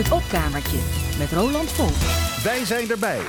Het opkamertje met Roland Volk. Wij zijn erbij.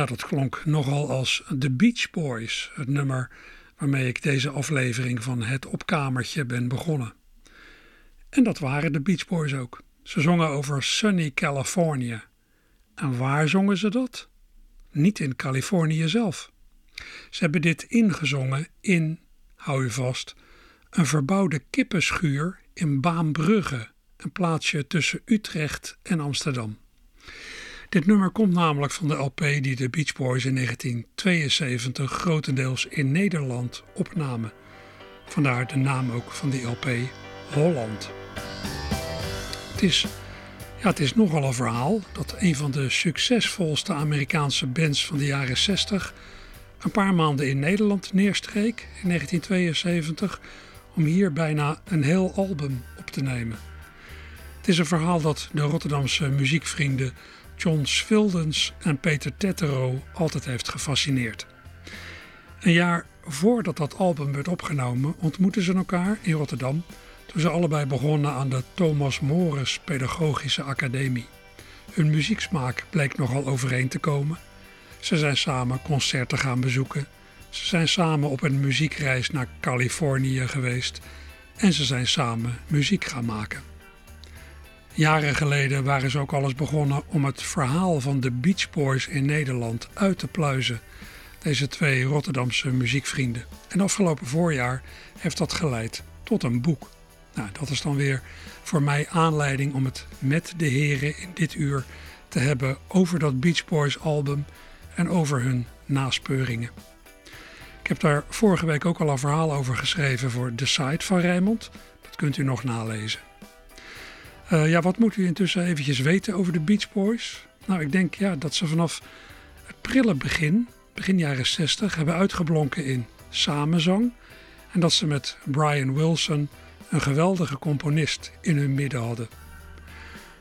Ja, dat klonk nogal als The Beach Boys, het nummer waarmee ik deze aflevering van Het Opkamertje ben begonnen. En dat waren de Beach Boys ook. Ze zongen over Sunny California. En waar zongen ze dat? Niet in Californië zelf. Ze hebben dit ingezongen in, hou je vast, een verbouwde kippenschuur in Baanbrugge, een plaatsje tussen Utrecht en Amsterdam. Dit nummer komt namelijk van de LP die de Beach Boys in 1972 grotendeels in Nederland opnamen. Vandaar de naam ook van die LP, Holland. Het is, ja, het is nogal een verhaal dat een van de succesvolste Amerikaanse bands van de jaren 60 een paar maanden in Nederland neerstreek in 1972 om hier bijna een heel album op te nemen. Het is een verhaal dat de Rotterdamse muziekvrienden John Svildens en Peter Tettero altijd heeft gefascineerd. Een jaar voordat dat album werd opgenomen ontmoetten ze elkaar in Rotterdam toen ze allebei begonnen aan de Thomas Morris Pedagogische Academie. Hun muzieksmaak bleek nogal overeen te komen. Ze zijn samen concerten gaan bezoeken. Ze zijn samen op een muziekreis naar Californië geweest. En ze zijn samen muziek gaan maken. Jaren geleden waren ze ook alles begonnen om het verhaal van de Beach Boys in Nederland uit te pluizen deze twee Rotterdamse muziekvrienden. En afgelopen voorjaar heeft dat geleid tot een boek. Nou, dat is dan weer voor mij aanleiding om het met de heren in dit uur te hebben over dat Beach Boys album en over hun naspeuringen. Ik heb daar vorige week ook al een verhaal over geschreven voor de site van Rijmond. Dat kunt u nog nalezen. Uh, ja, wat moet u intussen eventjes weten over de Beach Boys? Nou, ik denk ja, dat ze vanaf het prille begin, begin jaren 60, hebben uitgeblonken in samenzang. En dat ze met Brian Wilson een geweldige componist in hun midden hadden.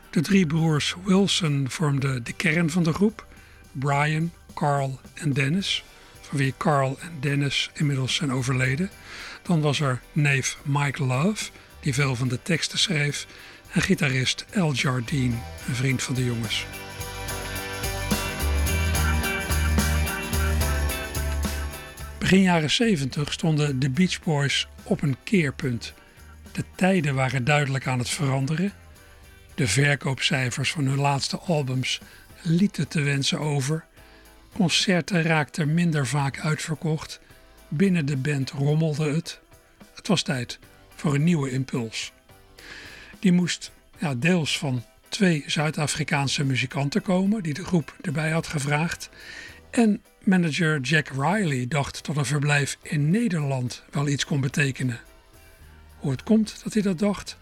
De drie broers Wilson vormden de kern van de groep. Brian, Carl en Dennis, van wie Carl en Dennis inmiddels zijn overleden. Dan was er neef Mike Love, die veel van de teksten schreef. En gitarist Al Jardine, een vriend van de jongens. Begin jaren 70 stonden de Beach Boys op een keerpunt. De tijden waren duidelijk aan het veranderen. De verkoopcijfers van hun laatste albums lieten te wensen over. Concerten raakten minder vaak uitverkocht. Binnen de band rommelde het. Het was tijd voor een nieuwe impuls. Die moest ja, deels van twee Zuid-Afrikaanse muzikanten komen, die de groep erbij had gevraagd. En manager Jack Riley dacht dat een verblijf in Nederland wel iets kon betekenen. Hoe het komt dat hij dat dacht,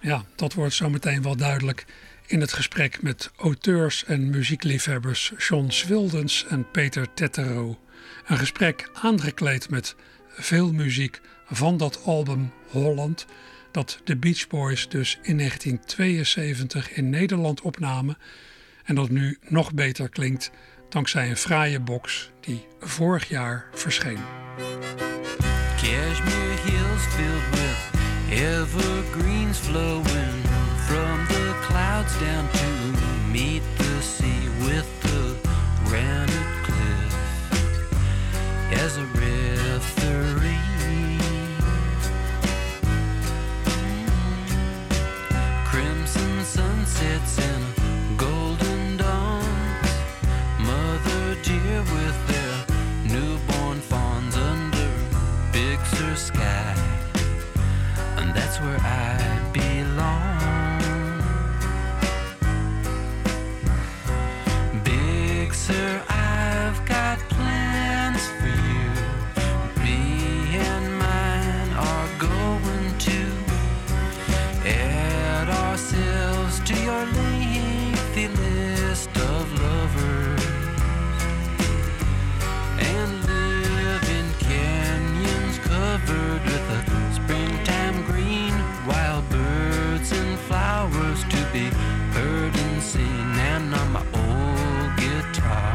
ja, dat wordt zo meteen wel duidelijk in het gesprek met auteurs en muziekliefhebbers John Swildens en Peter Tettero. Een gesprek aangekleed met veel muziek van dat album Holland, dat de Beach Boys dus in 1972 in Nederland opnamen en dat nu nog beter klinkt dankzij een fraaie box die vorig jaar verscheen. Hills filled with evergreens flowing from the clouds down to meet the sea with the as a. sunsets and golden dawns, mother dear with their newborn fawns under Big sky. And that's where I to your lengthy list of lovers and live in canyons covered with a springtime green, wild birds and flowers to be heard and seen. And on my old guitar,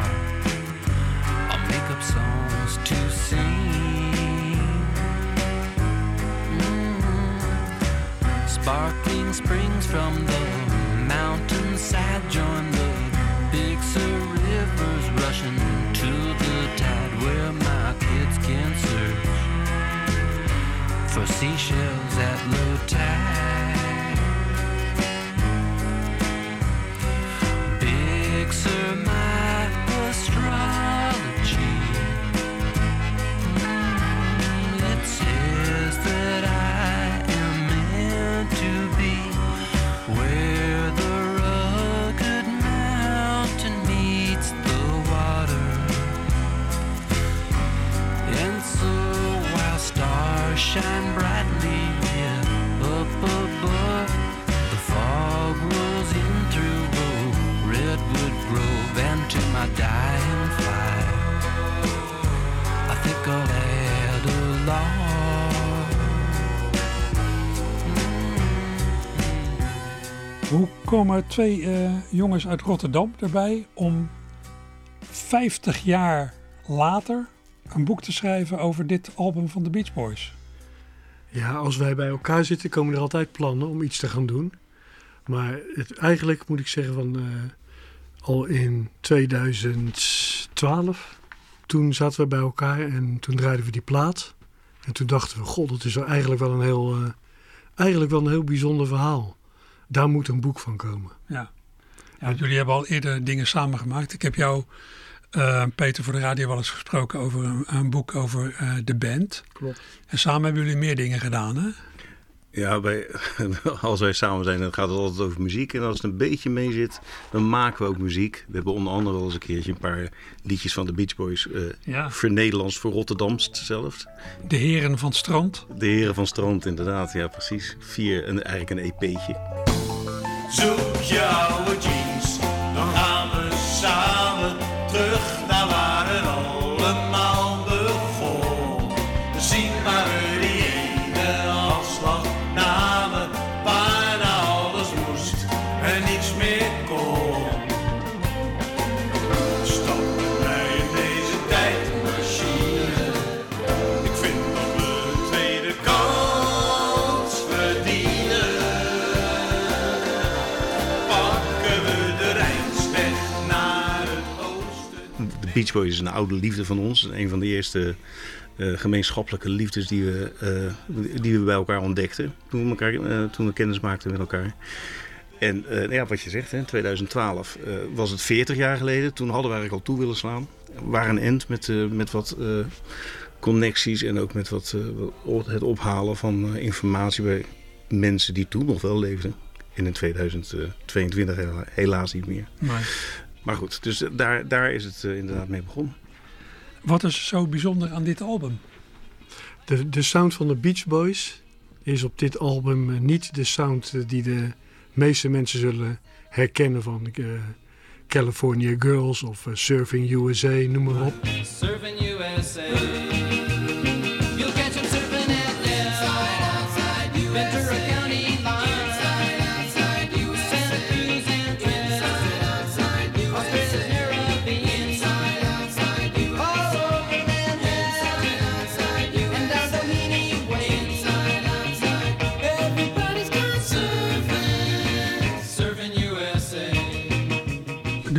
I'll make up songs to sing. Mm. Sparkling springs from the mountainside join the big Sur rivers rushing to the tide where my kids can search for seashells at low tide. Komen twee eh, jongens uit Rotterdam erbij om 50 jaar later een boek te schrijven over dit album van de Beach Boys? Ja, als wij bij elkaar zitten, komen er altijd plannen om iets te gaan doen. Maar het, eigenlijk moet ik zeggen van eh, al in 2012, toen zaten we bij elkaar en toen draaiden we die plaat. En toen dachten we, god, dat is eigenlijk wel een heel, eh, eigenlijk wel een heel bijzonder verhaal. Daar moet een boek van komen. Ja. ja want jullie hebben al eerder dingen samengemaakt. Ik heb jou uh, Peter voor de radio wel eens gesproken over een, een boek over uh, de band. Klopt. En samen hebben jullie meer dingen gedaan, hè? Ja, wij, als wij samen zijn, dan gaat het altijd over muziek. En als het een beetje mee zit, dan maken we ook muziek. We hebben onder andere wel eens een keertje een paar liedjes van de Beach Boys uh, ja. Nederlands voor Rotterdams zelf. De Heren van Strand. De Heren van Strand, inderdaad. Ja, precies. Vier, een, eigenlijk een EP'tje. Zoek je jeans, dan gaan we samen terug naar Beach is een oude liefde van ons. Een van de eerste uh, gemeenschappelijke liefdes die we, uh, die we bij elkaar ontdekten. Toen we, elkaar, uh, toen we kennis maakten met elkaar. En ja, wat je zegt, in 2012 was het 40 jaar geleden. Toen hadden we eigenlijk al toe willen slaan. Waren een end met, met wat connecties en ook met wat, het ophalen van informatie bij mensen die toen nog wel leefden. En in 2022 helaas niet meer. Maar goed, dus daar, daar is het inderdaad mee begonnen. Wat is zo bijzonder aan dit album? De, de sound van de Beach Boys is op dit album niet de sound die de meeste mensen zullen herkennen van uh, California Girls of uh, Surfing USA, noem maar op. Surfing USA.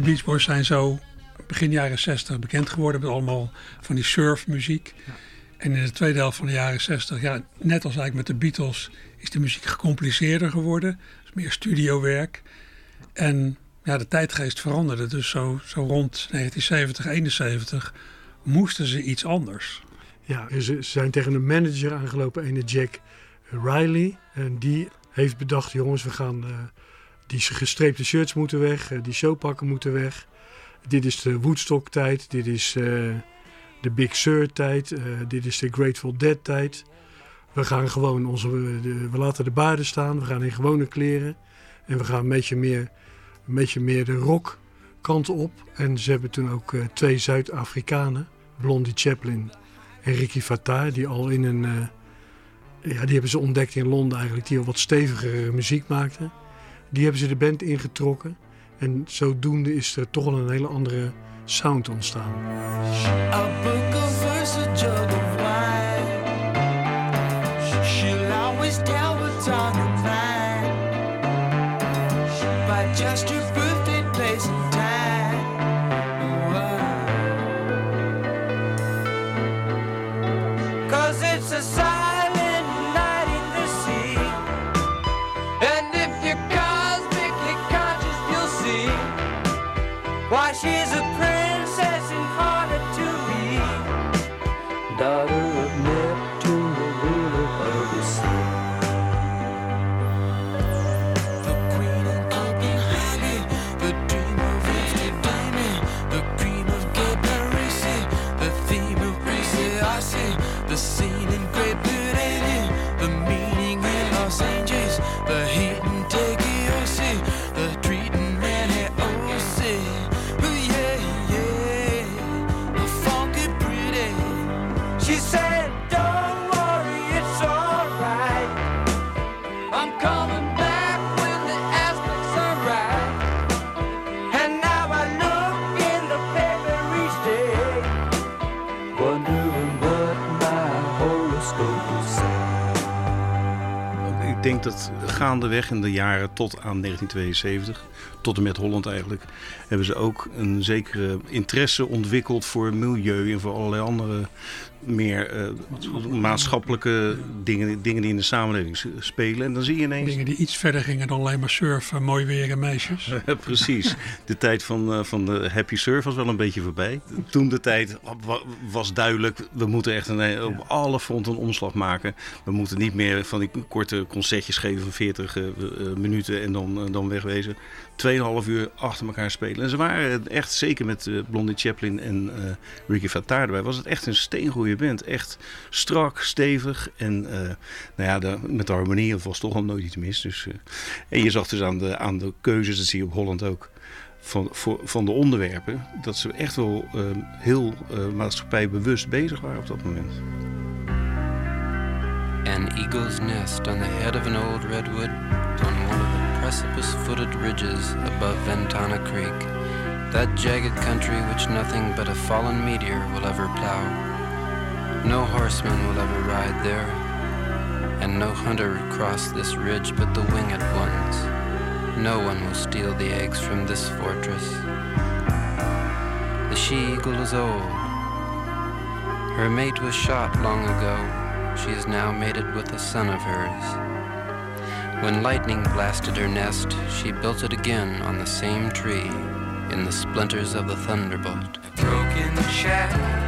Beach Boys zijn zo begin jaren 60 bekend geworden met allemaal van die surfmuziek. Ja. En in de tweede helft van de jaren 60, ja, net als eigenlijk met de Beatles, is de muziek gecompliceerder geworden. Dus meer studiowerk. En ja, de tijdgeest veranderde. Dus zo, zo rond 1970, 71 moesten ze iets anders. Ja, ze zijn tegen een manager aangelopen, een Jack Riley. En die heeft bedacht, jongens, we gaan... Uh, die gestreepte shirts moeten weg, uh, die showpakken moeten weg. Dit is de Woodstock tijd, dit is uh, de Big Sur tijd, uh, dit is de Grateful Dead tijd. We gaan gewoon onze, de, we laten de baarden staan, we gaan in gewone kleren. En we gaan een beetje meer, een beetje meer de rock kant op. En ze hebben toen ook twee Zuid-Afrikanen, Blondie Chaplin en Ricky Fatah, die al in een... ja, die hebben ze ontdekt in Londen eigenlijk, die al wat stevigere muziek maakten. Die hebben ze de band ingetrokken. En zodoende is er toch wel een hele andere sound ontstaan. Gaandeweg in de jaren tot aan 1972, tot en met Holland eigenlijk, hebben ze ook een zekere interesse ontwikkeld voor milieu en voor allerlei andere meer uh, maatschappelijke dingen, dingen die in de samenleving spelen. En dan zie je ineens... Dingen die iets verder gingen dan alleen maar surfen, mooi weer en meisjes. Precies. De tijd van, uh, van de happy surf was wel een beetje voorbij. Toen de tijd was duidelijk, we moeten echt een, op alle fronten een omslag maken. We moeten niet meer van die korte concertjes geven van 40 uh, minuten en dan, dan wegwezen. 2,5 uur achter elkaar spelen. En ze waren echt, zeker met Blondie Chaplin en Ricky Fattar erbij, was het echt een steengoede band. Echt strak, stevig en uh, nou ja, de, met de harmonie was toch al nooit iets mis. Dus, en je zag dus aan de, aan de keuzes, dat zie je op Holland ook, van, voor, van de onderwerpen, dat ze echt wel heel maatschappijbewust bezig waren op dat moment. An eagle's nest on the head of an old redwood on one of the precipice footed ridges above Ventana Creek, that jagged country which nothing but a fallen meteor will ever plow. No horseman will ever ride there, and no hunter cross this ridge but the winged ones. No one will steal the eggs from this fortress. The she eagle is old. Her mate was shot long ago. She is now mated with a son of hers. When lightning blasted her nest, she built it again on the same tree, in the splinters of the thunderbolt. A broken an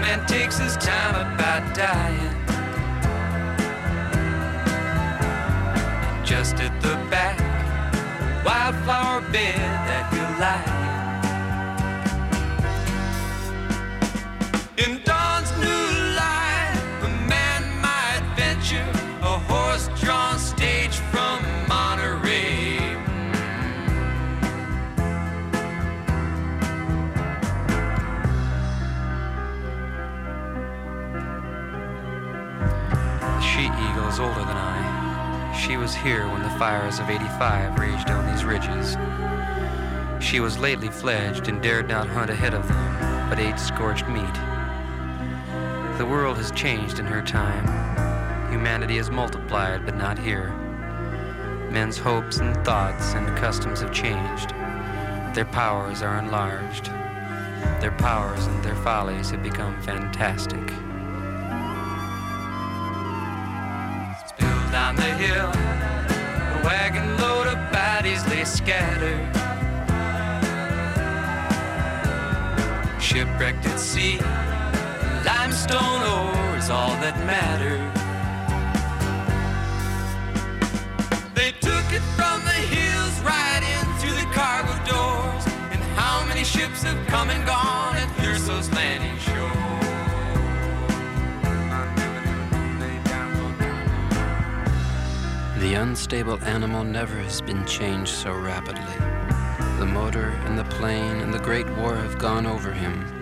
man takes his time about dying. And just at the back, wildflower bed that he'll lie was here when the fires of 85 raged on these ridges. She was lately fledged and dared not hunt ahead of them, but ate scorched meat. The world has changed in her time. Humanity has multiplied, but not here. Men's hopes and thoughts and customs have changed. Their powers are enlarged. Their powers and their follies have become fantastic. Shipwrecked at sea, limestone ore is all that. They took it from the hills right in through the cargo doors. And how many ships have come and gone at Thurso's landing shore? The unstable animal never has been changed so rapidly. The motor and the plane and the Great War have gone over him.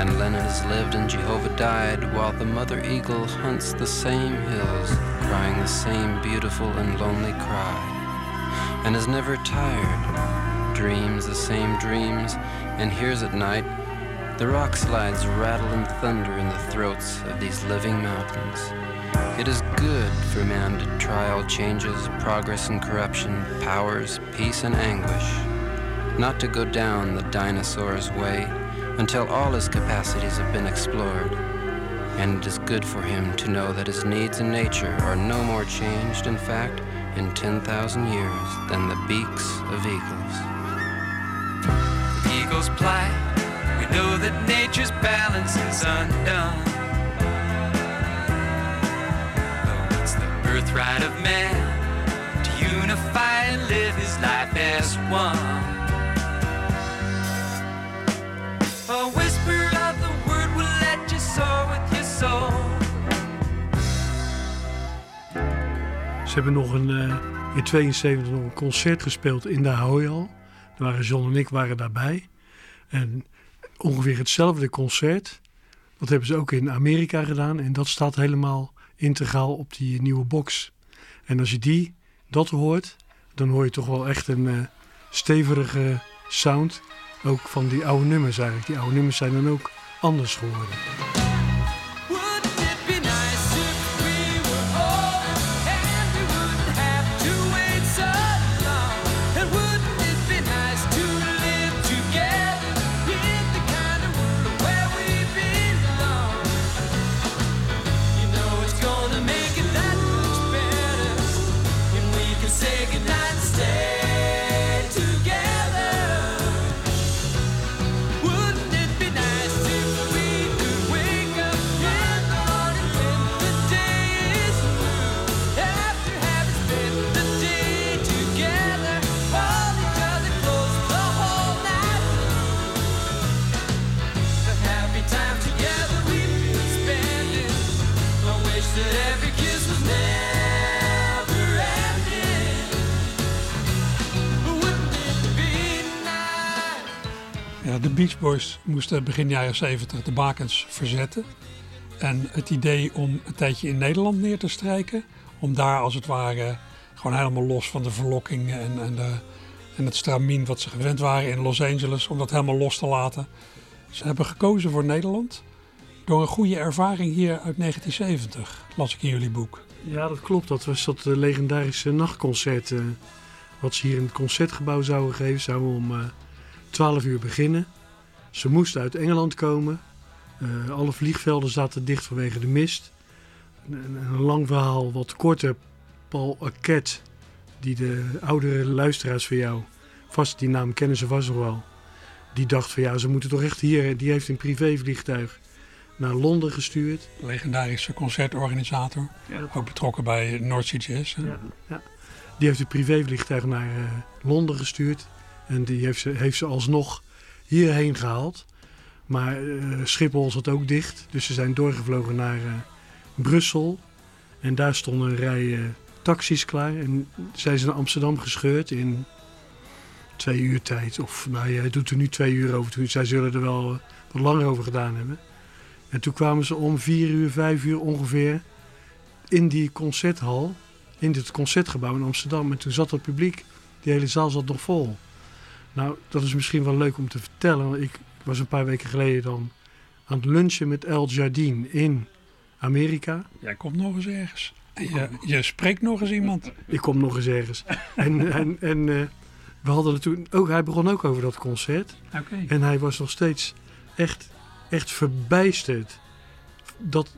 And Lenin has lived and Jehovah died, while the mother eagle hunts the same hills, crying the same beautiful and lonely cry, and is never tired, dreams the same dreams, and hears at night the rock slides rattle and thunder in the throats of these living mountains. It is good for man to try all changes, progress and corruption, powers, peace and anguish, not to go down the dinosaur's way until all his capacities have been explored. And it is good for him to know that his needs in nature are no more changed, in fact, in 10,000 years than the beaks of eagles. eagle's plight. We know that nature's balance is undone. Though it's the birthright of man to unify and live his life as one. Hebben nog een, uh, in 72 nog een concert gespeeld in de Ahoyal. Daar waren John en ik waren daarbij. En ongeveer hetzelfde concert. Dat hebben ze ook in Amerika gedaan. En dat staat helemaal integraal op die nieuwe box. En als je die, dat hoort, dan hoor je toch wel echt een uh, stevige sound. Ook van die oude nummers eigenlijk. Die oude nummers zijn dan ook anders geworden. De Beach Boys moesten begin jaren 70 de bakens verzetten. En het idee om een tijdje in Nederland neer te strijken, om daar als het ware gewoon helemaal los van de verlokking en, en, de, en het stramien wat ze gewend waren in Los Angeles, om dat helemaal los te laten. Ze hebben gekozen voor Nederland door een goede ervaring hier uit 1970, las ik in jullie boek. Ja, dat klopt. Dat was dat eh, legendarische nachtconcert. eh, wat ze hier in het concertgebouw zouden geven. Zou om eh 12 uur beginnen. Ze moesten uit Engeland komen. Eh, alle vliegvelden zaten dicht vanwege de mist. Een, lang verhaal, wat korter. Paul Arquette, die de oudere luisteraars van jou, vast die naam kennen ze vast nog wel. Die dacht van ja, ze moeten toch echt hier. Die heeft een privévliegtuig naar Londen gestuurd. Legendarische concertorganisator, ook betrokken bij North Sea Jazz. Ja, ja. Die heeft een privévliegtuig naar eh, Londen gestuurd. En die heeft ze, heeft ze alsnog hierheen gehaald. Maar eh, Schiphol zat ook dicht. Dus ze zijn doorgevlogen naar eh, Brussel. En daar stonden een rij taxis klaar. En zijn ze naar Amsterdam gescheurd in twee uur tijd. Of nou, jij doet er nu twee uur over. Zij zullen er wel eh, wat langer over gedaan hebben. En toen kwamen ze om vier uur, vijf uur ongeveer in die concerthal in dit concertgebouw in Amsterdam. En toen zat het publiek, die hele zaal zat nog vol. Nou, dat is misschien wel leuk om te vertellen. Want ik was een paar weken geleden dan aan het lunchen met El Jardine in Amerika. Jij komt nog eens ergens. En je, je spreekt nog eens iemand. Ik kom nog eens ergens. en en, en eh, we hadden het toen ook, hij begon ook over dat concert. Oké. En hij was nog steeds echt, echt verbijsterd. Dat,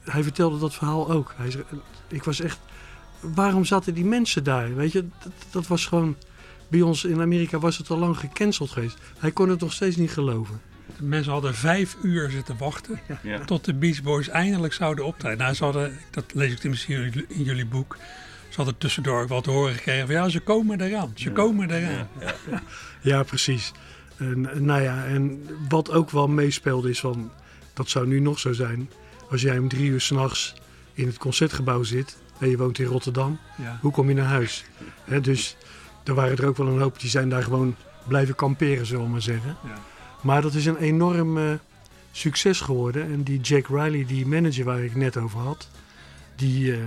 hij vertelde dat verhaal ook. Hij ik was echt... Waarom zaten die mensen daar? Weet je, dat, dat was gewoon... Bij ons in Amerika was het al lang gecanceld geweest. Hij kon het nog steeds niet geloven. De mensen hadden vijf uur zitten wachten Ja. tot de Beach Boys eindelijk zouden optreden. Nou, ze hadden, dat lees ik misschien in jullie- boek, ze hadden tussendoor ook wel te horen gekregen van ja, ze komen eraan, ze komen eraan. Ja, precies. En, en nou ja, en wat ook wel meespeelde is van... Dat zou nu nog zo zijn. Als jij om drie uur s'nachts in het concertgebouw zit... en je woont in Rotterdam... Ja. Hoe kom je naar huis? Hè, dus er waren er ook wel een hoop die zijn daar gewoon blijven kamperen, zullen we maar zeggen. Ja. Maar dat is een enorm eh, succes geworden. En die Jack Riley, die manager waar ik net over had, die eh,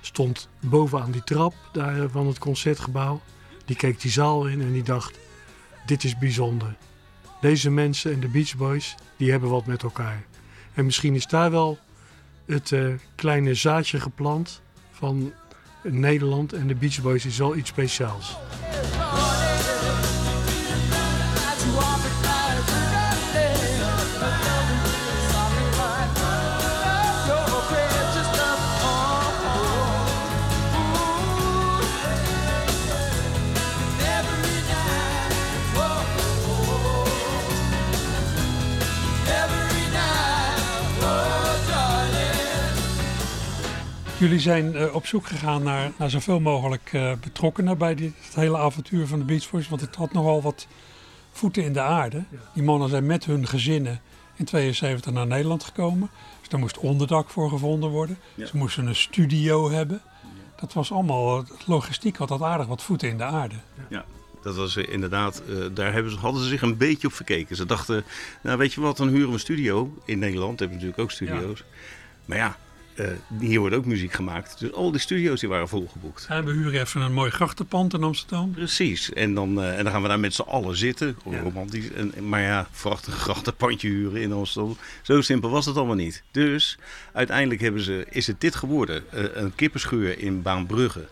stond bovenaan die trap daar van het concertgebouw. Die keek die zaal in en die dacht, dit is bijzonder. Deze mensen en de Beach Boys, die hebben wat met elkaar. En misschien is daar wel het eh, kleine zaadje geplant van Nederland en de Beach Boys is wel iets speciaals. Jullie zijn eh, op zoek gegaan naar, naar zoveel mogelijk eh, betrokkenen bij dit het hele avontuur van de Beach Boys. Want het had nogal wat voeten in de aarde. Die mannen zijn met hun gezinnen in 72 naar Nederland gekomen. Dus daar moest onderdak voor gevonden worden. Ja. Ze moesten een studio hebben. Dat was allemaal, eh, logistiek had dat aardig wat voeten in de aarde. Ja, dat was inderdaad, eh, daar hebben ze, hadden ze zich een beetje op verkeken. Ze dachten, nou weet je wat, dan huren we een studio. In Nederland hebben we natuurlijk ook studio's. Maar ja, eh, hier wordt ook muziek gemaakt. Dus al die studio's die waren volgeboekt. En we huren even een mooi grachtenpand in Amsterdam. Precies, en dan, eh, en dan gaan we daar met z'n allen zitten. Ja. Romantisch. En, maar ja, prachtig grachtenpandje huren in Amsterdam. Zo simpel was het allemaal niet. Dus uiteindelijk hebben ze, is het dit geworden. Eh, een kippenschuur in Baanbrugge.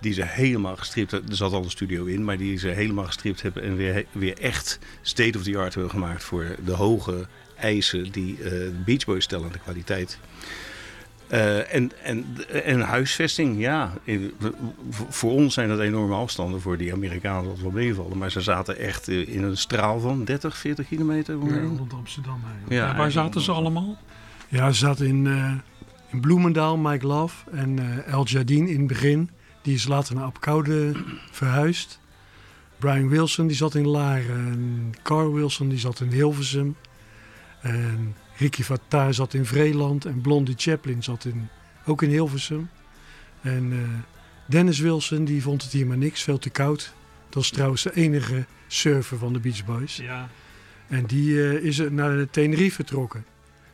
Die ze helemaal gestript hebben. Er zat al een studio in, maar die ze helemaal gestript hebben. En weer, weer echt state of the art hebben gemaakt voor de hoge eisen die eh, de Beach Boys stellen aan de kwaliteit. Eh, en, en, en huisvesting, ja. In- voor- ons zijn dat enorme afstanden. Voor die Amerikanen dat wel meevallen. Maar ze zaten echt eh, in een straal van 30, 40 kilometer. omheen. Rond Amsterdam. Ja, Ja, waar zaten ze allemaal? Ja, ze zaten in, eh, in Bloemendaal, Mike Love en eh El Jardine in het begin. Die is later naar Apkoude verhuisd. Brian Wilson die zat in Laren. En Carl Wilson die zat in Hilversum. En Ricky Fattar zat in Vreeland. En Blondie Chaplin zat in, ook in Hilversum. En eh, Dennis Wilson die vond het hier maar niks, veel te koud. Dat was trouwens de enige surfer van de Beach Boys. Ja. En die eh, is naar Tenerife vertrokken.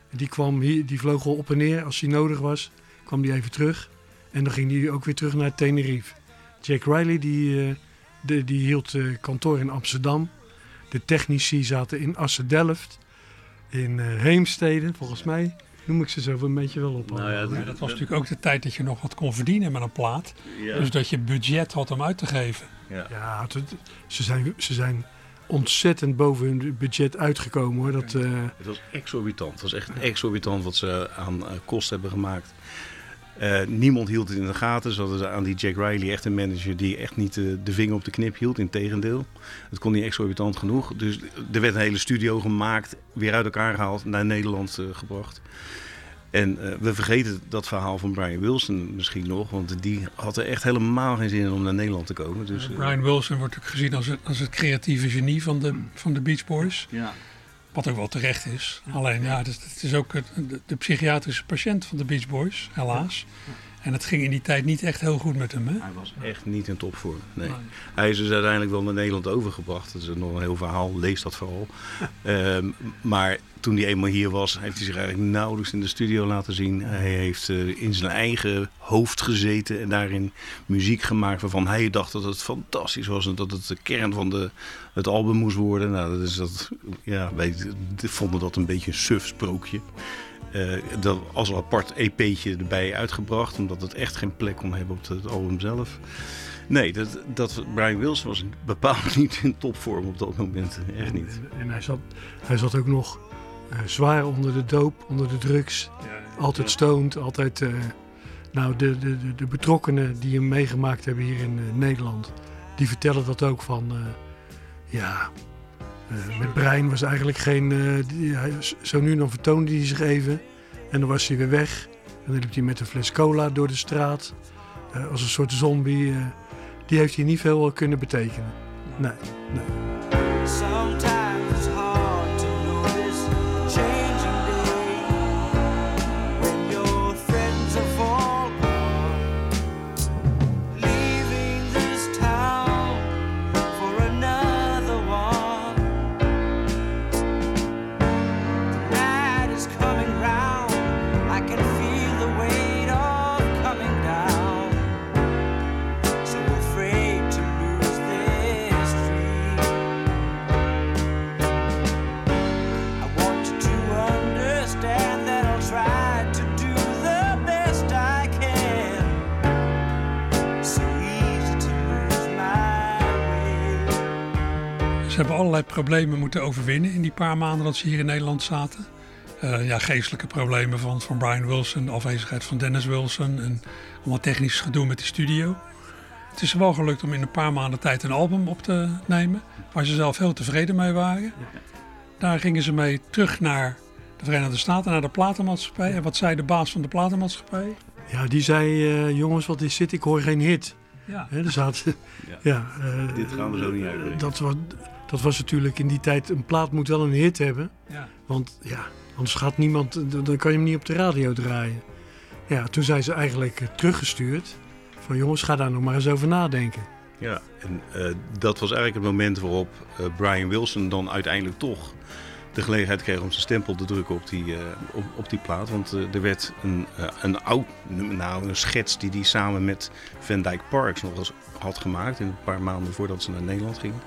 En die, kwam hier, die vloog al op en neer als hij nodig was. Kwam die even terug. En dan ging hij ook weer terug naar Tenerife. Jack Riley die, eh, de, die hield kantoor in Amsterdam. De technici zaten in Assen-Delft. In eh, Heemstede, volgens mij noem ik ze zo een beetje wel op. Nou ja. Ja, dat was natuurlijk ook de tijd dat je nog wat kon verdienen met een plaat. Ja. Dus dat je budget had om uit te geven. Ja, het- het- ze, zijn, ze zijn ontzettend boven hun budget uitgekomen hoor. Dat, eh, Het was exorbitant. Het was echt exorbitant wat ze aan eh, kosten hebben gemaakt. Eh, niemand hield het in de gaten. Ze hadden aan die Jack Riley echt een manager die echt niet eh, de vinger op de knip hield. Integendeel. Het kon niet exorbitant genoeg. Dus er werd een hele studio gemaakt, weer uit elkaar gehaald, naar Nederland eh, gebracht. En eh, we vergeten dat verhaal van Brian Wilson misschien nog. Want die had er echt helemaal geen zin in om naar Nederland te komen. Dus, Brian Wilson wordt ook gezien als het, als het creatieve genie van de, van de Beach Boys. ja. Wat ook wel terecht is. Alleen ja, het is, ook de psychiatrische patiënt van de Beach Boys, helaas. En het ging in die tijd niet echt heel goed met hem. Hè? Hij was echt niet in topvorm. Nee. Hij is dus uiteindelijk wel naar Nederland overgebracht. Dat is nog een heel verhaal, lees dat vooral. Ehm, maar toen hij eenmaal hier was, heeft hij zich eigenlijk nauwelijks in de studio laten zien. Hij heeft eh, in zijn eigen hoofd gezeten en daarin muziek gemaakt waarvan hij dacht dat het fantastisch was en dat het de kern van de, het album moest worden. Nou, dat is dat, ja, wij vonden dat een beetje een suf sprookje. Eh, dat als een apart EP'tje erbij uitgebracht, omdat het echt geen plek kon hebben op het album zelf. Nee, dat, dat Brian Wilson was bepaald niet in topvorm op dat moment. Echt niet. En, en hij, zat, hij zat ook nog eh, zwaar onder de doop, onder de drugs. Altijd stoned, altijd... eh, nou, de, de, de, de betrokkenen die hem meegemaakt hebben hier in Nederland... die vertellen dat ook van... eh, ja, eh, met Brian was eigenlijk geen... eh, die, hij, zo nu en dan vertoonde hij zich even. En dan was hij weer weg. En dan liep hij met een fles cola door de straat. eh, als een soort zombie. die heeft hier niet veel kunnen betekenen. Nee, nee. Hebben allerlei problemen moeten overwinnen in die paar maanden dat ze hier in Nederland zaten. Eh, ja, geestelijke problemen van, van Brian Wilson, de afwezigheid van Dennis Wilson en allemaal technisch gedoe met die studio. Het is wel gelukt om in een paar maanden tijd een album op te nemen, waar ze zelf heel tevreden mee waren. Daar gingen ze mee terug naar de Verenigde Staten, naar de platenmaatschappij. En wat zei de baas van de platenmaatschappij? Ja, die zei, eh, jongens, wat is dit? Ik hoor geen hit. Ja, Hè, er zaten, ja. eh, Dit gaan we zo niet uitbrengen. Dat was, dat was natuurlijk in die tijd, een plaat moet wel een hit hebben. ja. Want ja, anders gaat niemand, dan kan je hem niet op de radio draaien. Ja, toen zijn ze eigenlijk eh, teruggestuurd. Van jongens, ga daar nog maar eens over nadenken. Ja, en eh, dat was eigenlijk het moment waarop eh, Brian Wilson dan uiteindelijk toch de gelegenheid kreeg om zijn stempel te drukken op die, eh, op, op die plaat. Want eh, er werd een, eh, een oud, nou een schets die hij samen met Van Dyke Parks nog eens had gemaakt. In een paar maanden voordat ze naar Nederland gingen.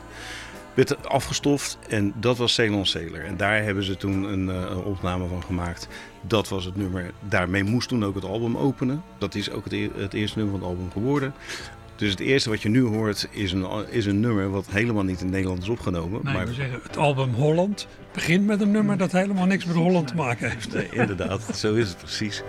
Werd afgestoft en dat was Ceylon Sailor. En daar hebben ze toen een, eh, een opname van gemaakt. Dat was het nummer. Daarmee moest toen ook het album openen. Dat is ook het, e- het eerste nummer van het album geworden. Dus het eerste wat je nu hoort is een, is een nummer wat helemaal niet in Nederland is opgenomen. Nee, maar we zeggen het album Holland begint met een nummer dat helemaal niks met Holland te maken heeft. Nee, inderdaad, zo is het precies.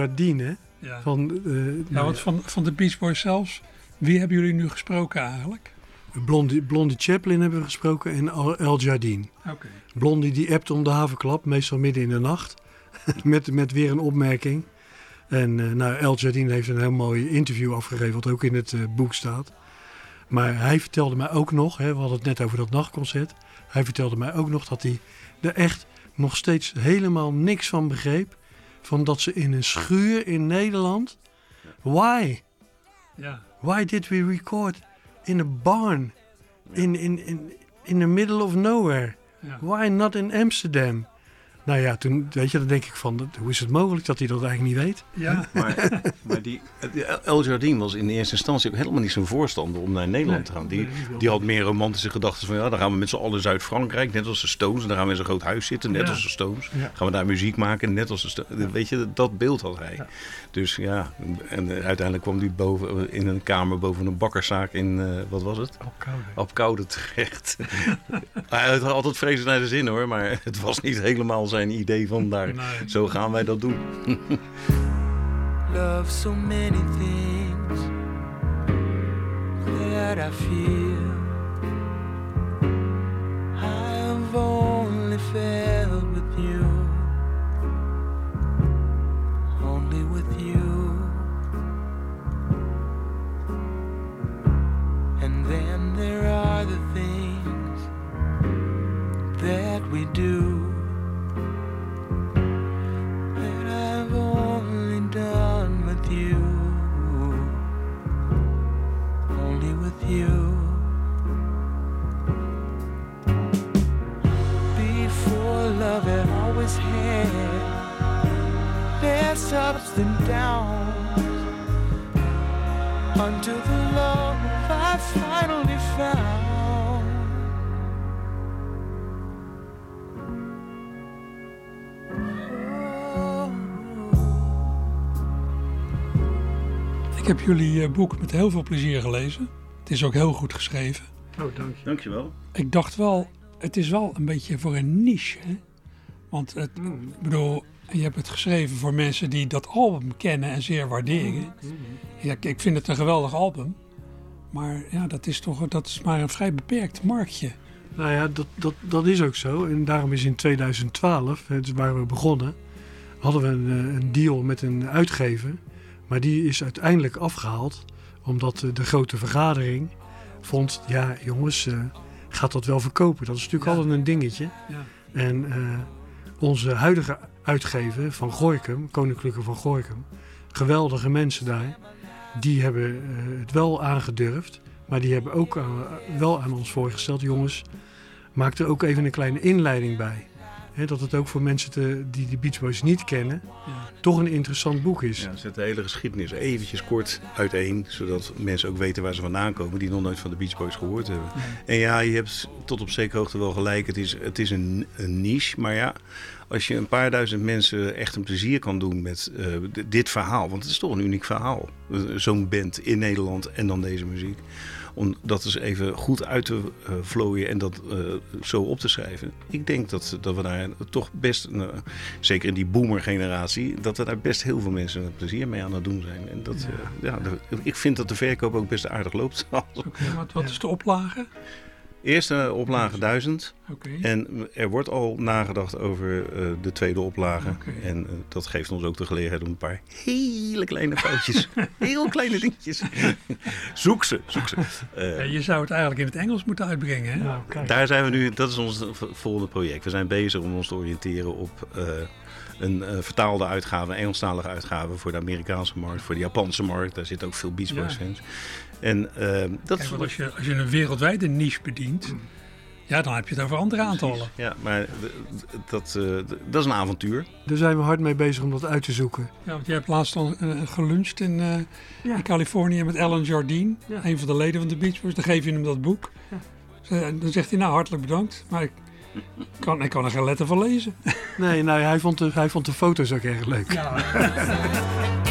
Jardine. Ja, Van, ja nou want van, van de Beach Boys zelfs, wie hebben jullie nu gesproken eigenlijk? Blondie, Blondie Chaplin hebben we gesproken en El Jardine. Blondie die appt om de havenklap, meestal midden in de nacht. met, met weer een opmerking. En eh, nou, El Jardine heeft een heel mooi interview afgegeven, wat ook in het eh, boek staat. Maar hij vertelde mij ook nog, hè, we hadden het net over dat nachtconcert. Hij vertelde mij ook nog dat hij er echt nog steeds helemaal niks van begreep. Van dat ze in een schuur in Nederland. Why? Ja, Why did we record in a barn? In, in, in, in the middle of nowhere? Why not in Amsterdam? Nou ja, toen, weet je, dan denk ik van, hoe is het mogelijk dat hij dat eigenlijk niet weet? ja. Maar, maar die, El Jardine was in eerste instantie ook helemaal niet zo'n voorstander om naar Nederland Nee, te gaan. Die, die had meer romantische gedachten van ja, dan gaan we met z'n allen Zuid-Frankrijk, net als de Stones. En dan gaan we in zo'n groot huis zitten, net Ja. als de Stones. Ja. Gaan we daar muziek maken, net als de Stones. Weet je, dat beeld had hij. Dus ja, en eh, uiteindelijk kwam hij boven, in een kamer boven een bakkerszaak in, eh, wat was het? Op koude terecht. hij had altijd vrezen naar de zin hoor, maar het was niet helemaal zijn idee van daar. Nee. Zo gaan wij dat doen. love so many things that I feel. I've only felt with you, only with you. And then there are the things that we do heb jullie eh, boek met heel veel plezier gelezen. Het is ook heel goed geschreven. Oh, dank je. Dankjewel. Ik dacht wel, het is wel een beetje voor een niche. Hè? Want het, ik bedoel, je hebt het geschreven voor mensen die dat album kennen en zeer waarderen. Ja, ik- ik vind het een geweldig album. Maar ja, dat is toch dat is maar een vrij beperkt marktje. Nou ja, dat, dat, dat is ook zo. En daarom is in 2012, hè, dus waar we begonnen, hadden we een, eh, een deal met een uitgever. Maar die is uiteindelijk afgehaald, omdat eh, de grote vergadering vond, ja jongens, eh, gaat dat wel verkopen? Dat is natuurlijk Ja. altijd een dingetje. Ja. En eh, onze huidige uitgever van Gooikum, Koninklijke van Gooikum, geweldige mensen daar, die hebben het wel aangedurfd. Maar die hebben ook wel aan ons voorgesteld, jongens, maak er ook even een kleine inleiding bij. Hè, dat het ook voor mensen te, die de Beach Boys niet kennen, Ja. toch een interessant boek is. Ja, zet de hele geschiedenis eventjes kort uiteen, zodat mensen ook weten waar ze vandaan komen die nog nooit van de Beach Boys gehoord hebben. En ja, je hebt tot op zekere hoogte wel gelijk, het is, het is een, een niche, maar ja, als je een paar duizend mensen echt een plezier kan doen met eh, dit verhaal, want het is toch een uniek verhaal, eh, zo'n band in Nederland en dan deze muziek. Om dat eens even goed uit te eh, vlooien en dat eh, zo op te schrijven. Ik denk dat, dat we daar toch best, nou, zeker in die boomer-generatie, dat we daar best heel veel mensen plezier mee aan het doen zijn. En dat, ja. ja, de- ik vind dat de verkoop ook best aardig loopt. Oké, wat, wat is de oplage? Eerste oplage 1000. Oké. En er wordt al nagedacht over eh, de tweede oplage. En eh, dat geeft ons ook de gelegenheid om een paar hele kleine foutjes, heel kleine dingetjes. zoek ze, zoek ze. Eh, Ja, je zou het eigenlijk in het Engels moeten uitbrengen. Hè? Nou. Daar zijn we nu, dat is ons volgende project. We zijn bezig om ons te oriënteren op eh, een eh, vertaalde uitgave, een Engelstalige uitgave voor de Amerikaanse markt, voor de Japanse markt. Daar zitten ook veel Beach Boys Ja. En eh, dat Kijk, als je, als je een wereldwijde niche bedient, ja, dan heb je het over andere aantallen. Ja, maar dat, eh, dat is een avontuur. Daar zijn we hard mee bezig om dat uit te zoeken. Ja, want je hebt laatst al eh, geluncht in, eh, Ja. in Californië met Alan Jardine, Ja. een van de leden van de Beach Boys. Dan geef je hem dat boek. Eh, Dan zegt hij, nou hartelijk bedankt, maar ik kan, ik kan er geen letter van lezen. Nee, nou, hij, vond de, hij vond de foto's ook erg leuk. Animals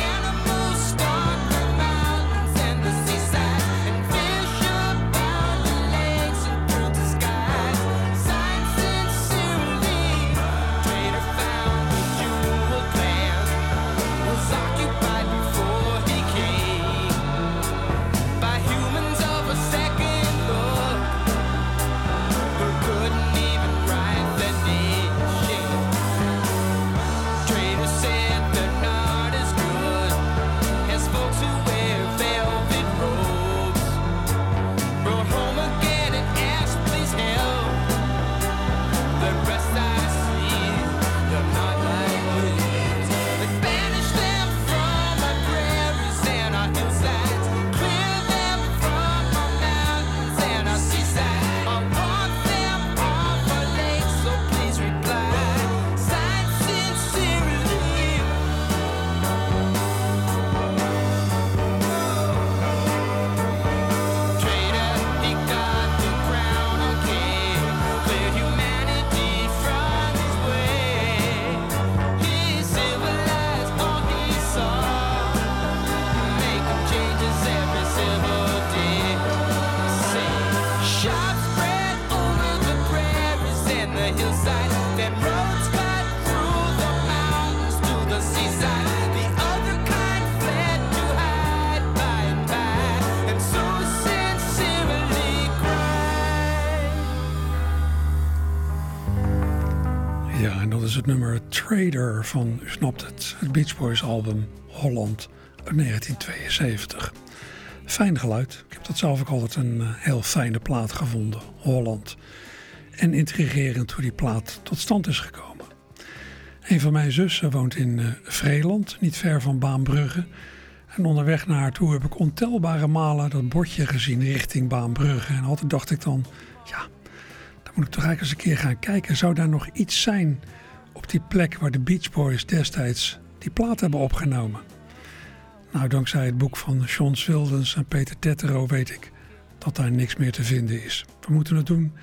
is het nummer Trader van, u snapt het, het Beach Boys album Holland uit 1972. Fijn geluid. Ik heb dat zelf ook altijd een eh, heel fijne plaat gevonden, Holland. En intrigerend hoe die plaat tot stand is gekomen. Een van mijn zussen woont in uh, Vreeland, niet ver van Baanbrugge. En onderweg naar haar toe heb ik ontelbare malen dat bordje gezien richting Baanbrugge. En altijd dacht ik dan, ja, dan moet ik toch eigenlijk eens een keer gaan kijken. Zou daar nog iets zijn op die plek waar de Beach Boys destijds die plaat hebben opgenomen? Nou, dankzij het boek van Sean Swildens en Peter Tettero weet ik dat daar niks meer te vinden is. We moeten het doen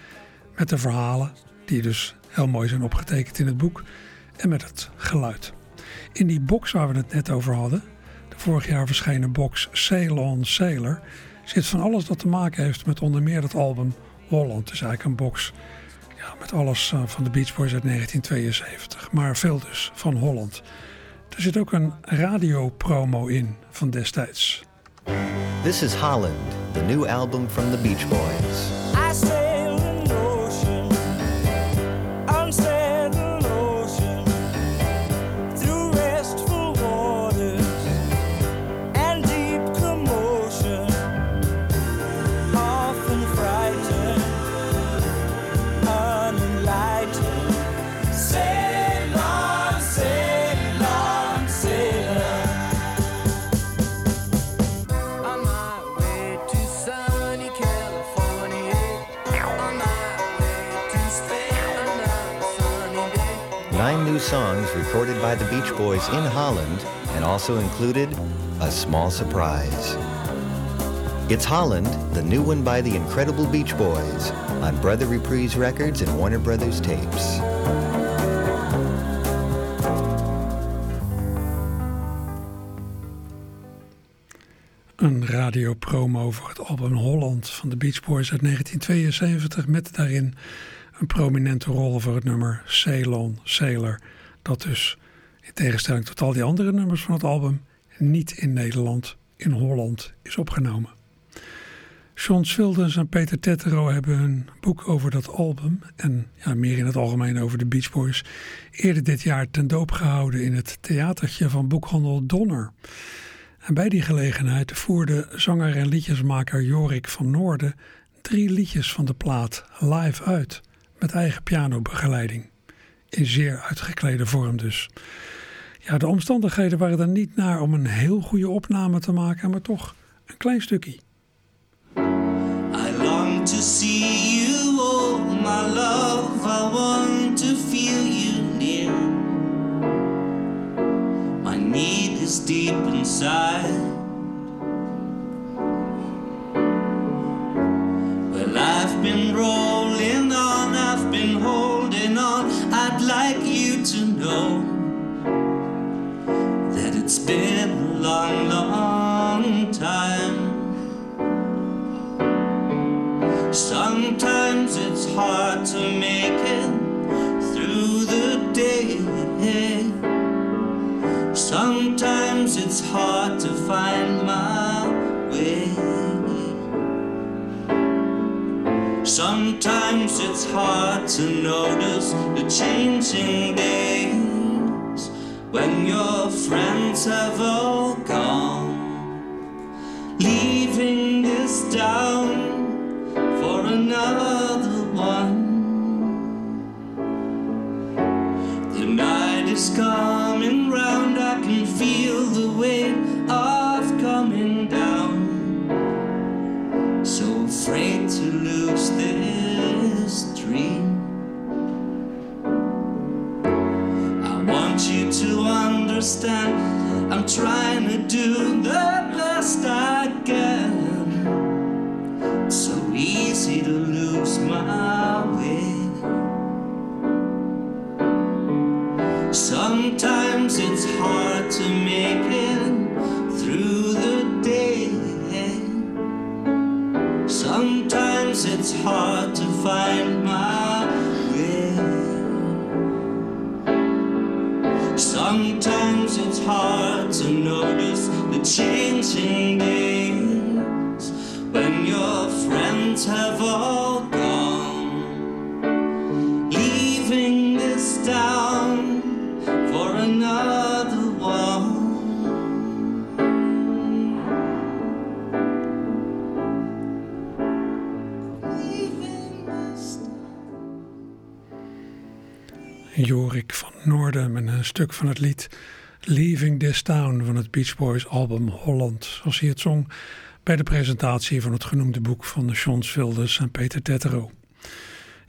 met de verhalen, die dus heel mooi zijn opgetekend in het boek, en met het geluid. In die box waar we het net over hadden, de vorig jaar verschenen box Sail Sailor, zit van alles dat te maken heeft met onder meer het album Holland. Is eigenlijk een box ja, met alles eh, van de Beach Boys uit 1972, maar veel dus van Holland. Er zit ook een radiopromo in van destijds. This is Holland, the new album from the Beach Boys. Songs recorded by the Beach Boys in Holland and also included A Small Surprise. It's Holland, the new one by the Incredible Beach Boys on Brother Reprise Records and Warner Brothers Tapes. Een radiopromo voor het album Holland van de Beach Boys uit 1972 met daarin een prominente rol voor het nummer Ceylon Sailor. Dat dus in tegenstelling tot al die andere nummers van het album niet in Nederland, in Holland is opgenomen. Sean Swildens en Peter Tettero hebben hun boek over dat album en ja, meer in het algemeen over de Beach Boys eerder dit jaar ten doop gehouden in het theatertje van boekhandel Donner. En bij die gelegenheid voerde zanger en liedjesmaker Jorik van Noorden drie liedjes van de plaat live uit, met eigen pianobegeleiding. In zeer uitgeklede vorm dus. Ja, de omstandigheden waren er niet naar om een heel goede opname te maken, maar toch een klein stukje. I long to see you, oh my love. I want to feel you near. My need is deep inside. Well, I've been rolling know that it's been a long, long time. Sometimes it's hard to make it through the day. Sometimes it's hard to find Sometimes it's hard to notice the changing days when your friends have all gone, leaving this down for another one. The night is coming understand, I'm trying to do the best I can It's so easy to lose my way. Sometimes it's hard to make it through the day. Sometimes it's hard to find my way. Sometimes it's hard to notice the changing days when your friends have all gone, leaving this town for another one. Jorik van Noorden met een stuk van het lied Leaving This Town van het Beach Boys album Holland. Zoals hij het zong bij de presentatie van het genoemde boek van Sean Wilders en Peter Tettero.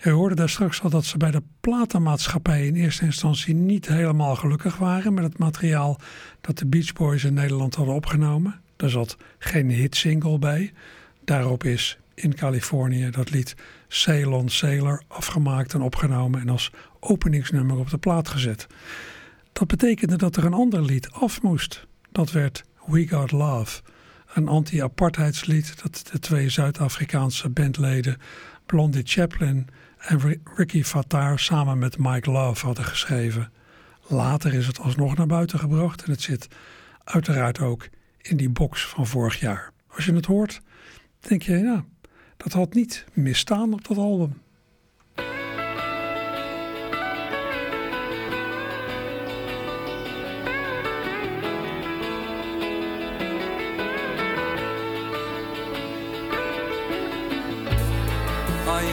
Je hoorde daar straks al dat ze bij de platenmaatschappij in eerste instantie niet helemaal gelukkig waren met het materiaal dat de Beach Boys in Nederland hadden opgenomen. Daar zat geen hitsingle bij. Daarop is in Californië dat lied Ceylon Sailor afgemaakt en opgenomen en als openingsnummer op de plaat gezet. Dat betekende dat er een ander lied af moest. Dat werd We Got Love, een anti-apartheidslied dat de twee Zuid-Afrikaanse bandleden Blondie Chaplin en Ricky Fattar samen met Mike Love hadden geschreven. Later is het alsnog naar buiten gebracht en het zit uiteraard ook in die box van vorig jaar. Als je het hoort, denk je, nou, dat had niet misstaan op dat album.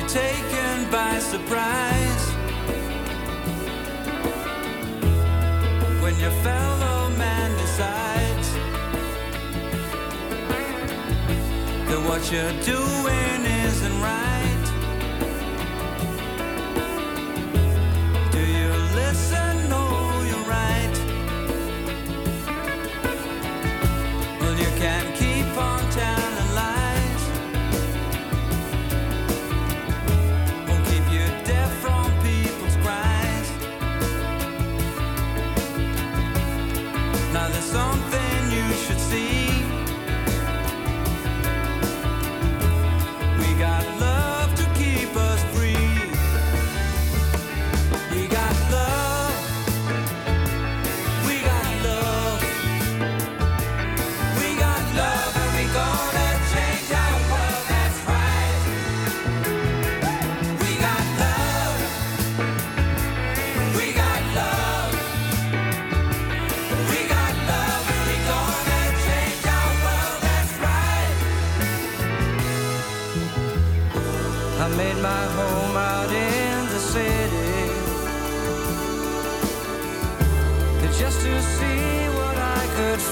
Taken by surprise when your fellow man decides that what you're doing isn't right?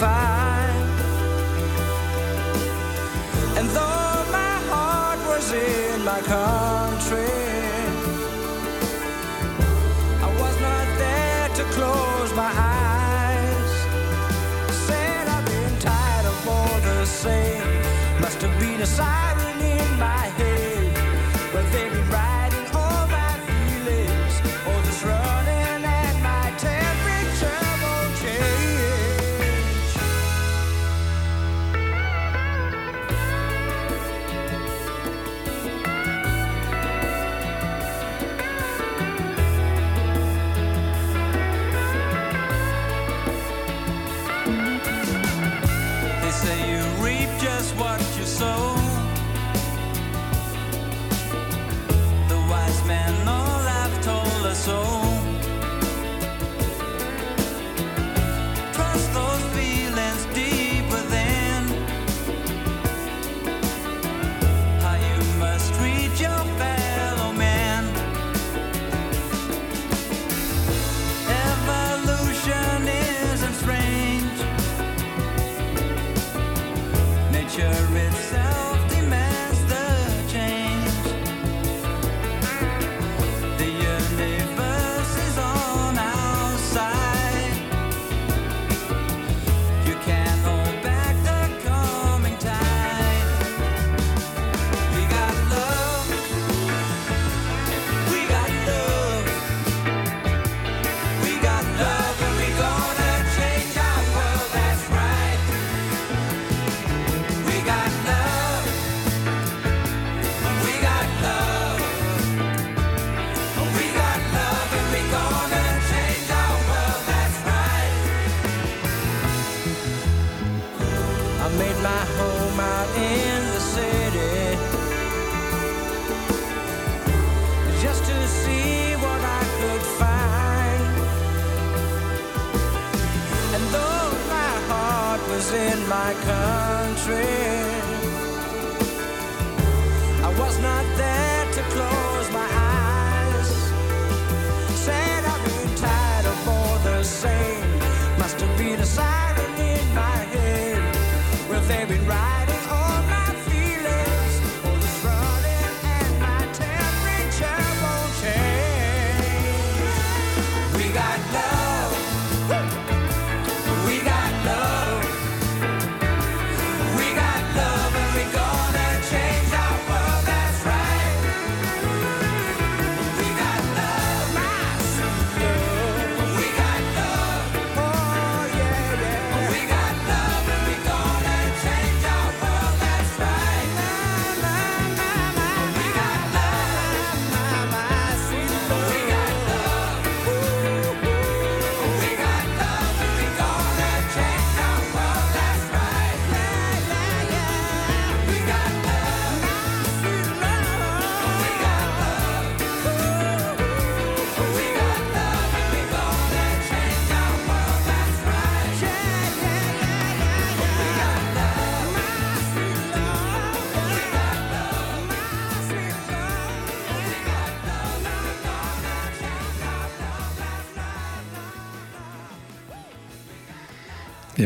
Could. And though my heart was in my country,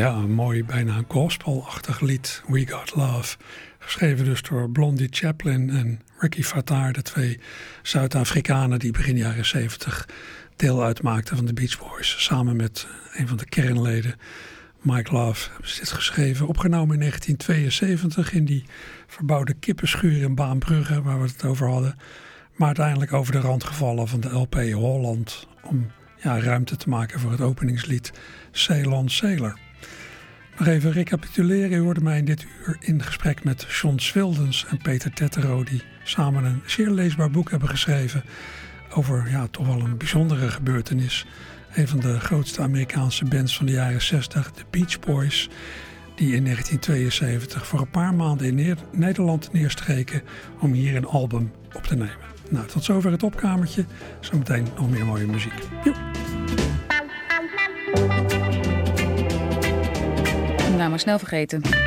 Ja, een mooi, bijna gospelachtig lied, We Got Love. Geschreven dus door Blondie Chaplin en Ricky Fattar, de twee Zuid-Afrikanen die begin jaren 70 deel uitmaakten van de Beach Boys. Samen met een van de kernleden, Mike Love, hebben ze dit geschreven. Opgenomen in 1972 in die verbouwde kippenschuur in Baanbrugge, waar we het over hadden. Maar uiteindelijk over de rand gevallen van de LP Holland om ja, ruimte te maken voor het openingslied Ceylon Sailor. Nog even recapituleren. U hoorde mij in dit uur in gesprek met John Swildens en Peter Tettero... die samen een zeer leesbaar boek hebben geschreven... over ja, toch wel een bijzondere gebeurtenis. Een van de grootste Amerikaanse bands van de jaren 60, de Beach Boys... die in 1972 voor een paar maanden in Nederland neerstreken... om hier een album op te nemen. Nou, tot zover het opkamertje. Zometeen nog meer mooie muziek. Joep. Nou, maar snel vergeten.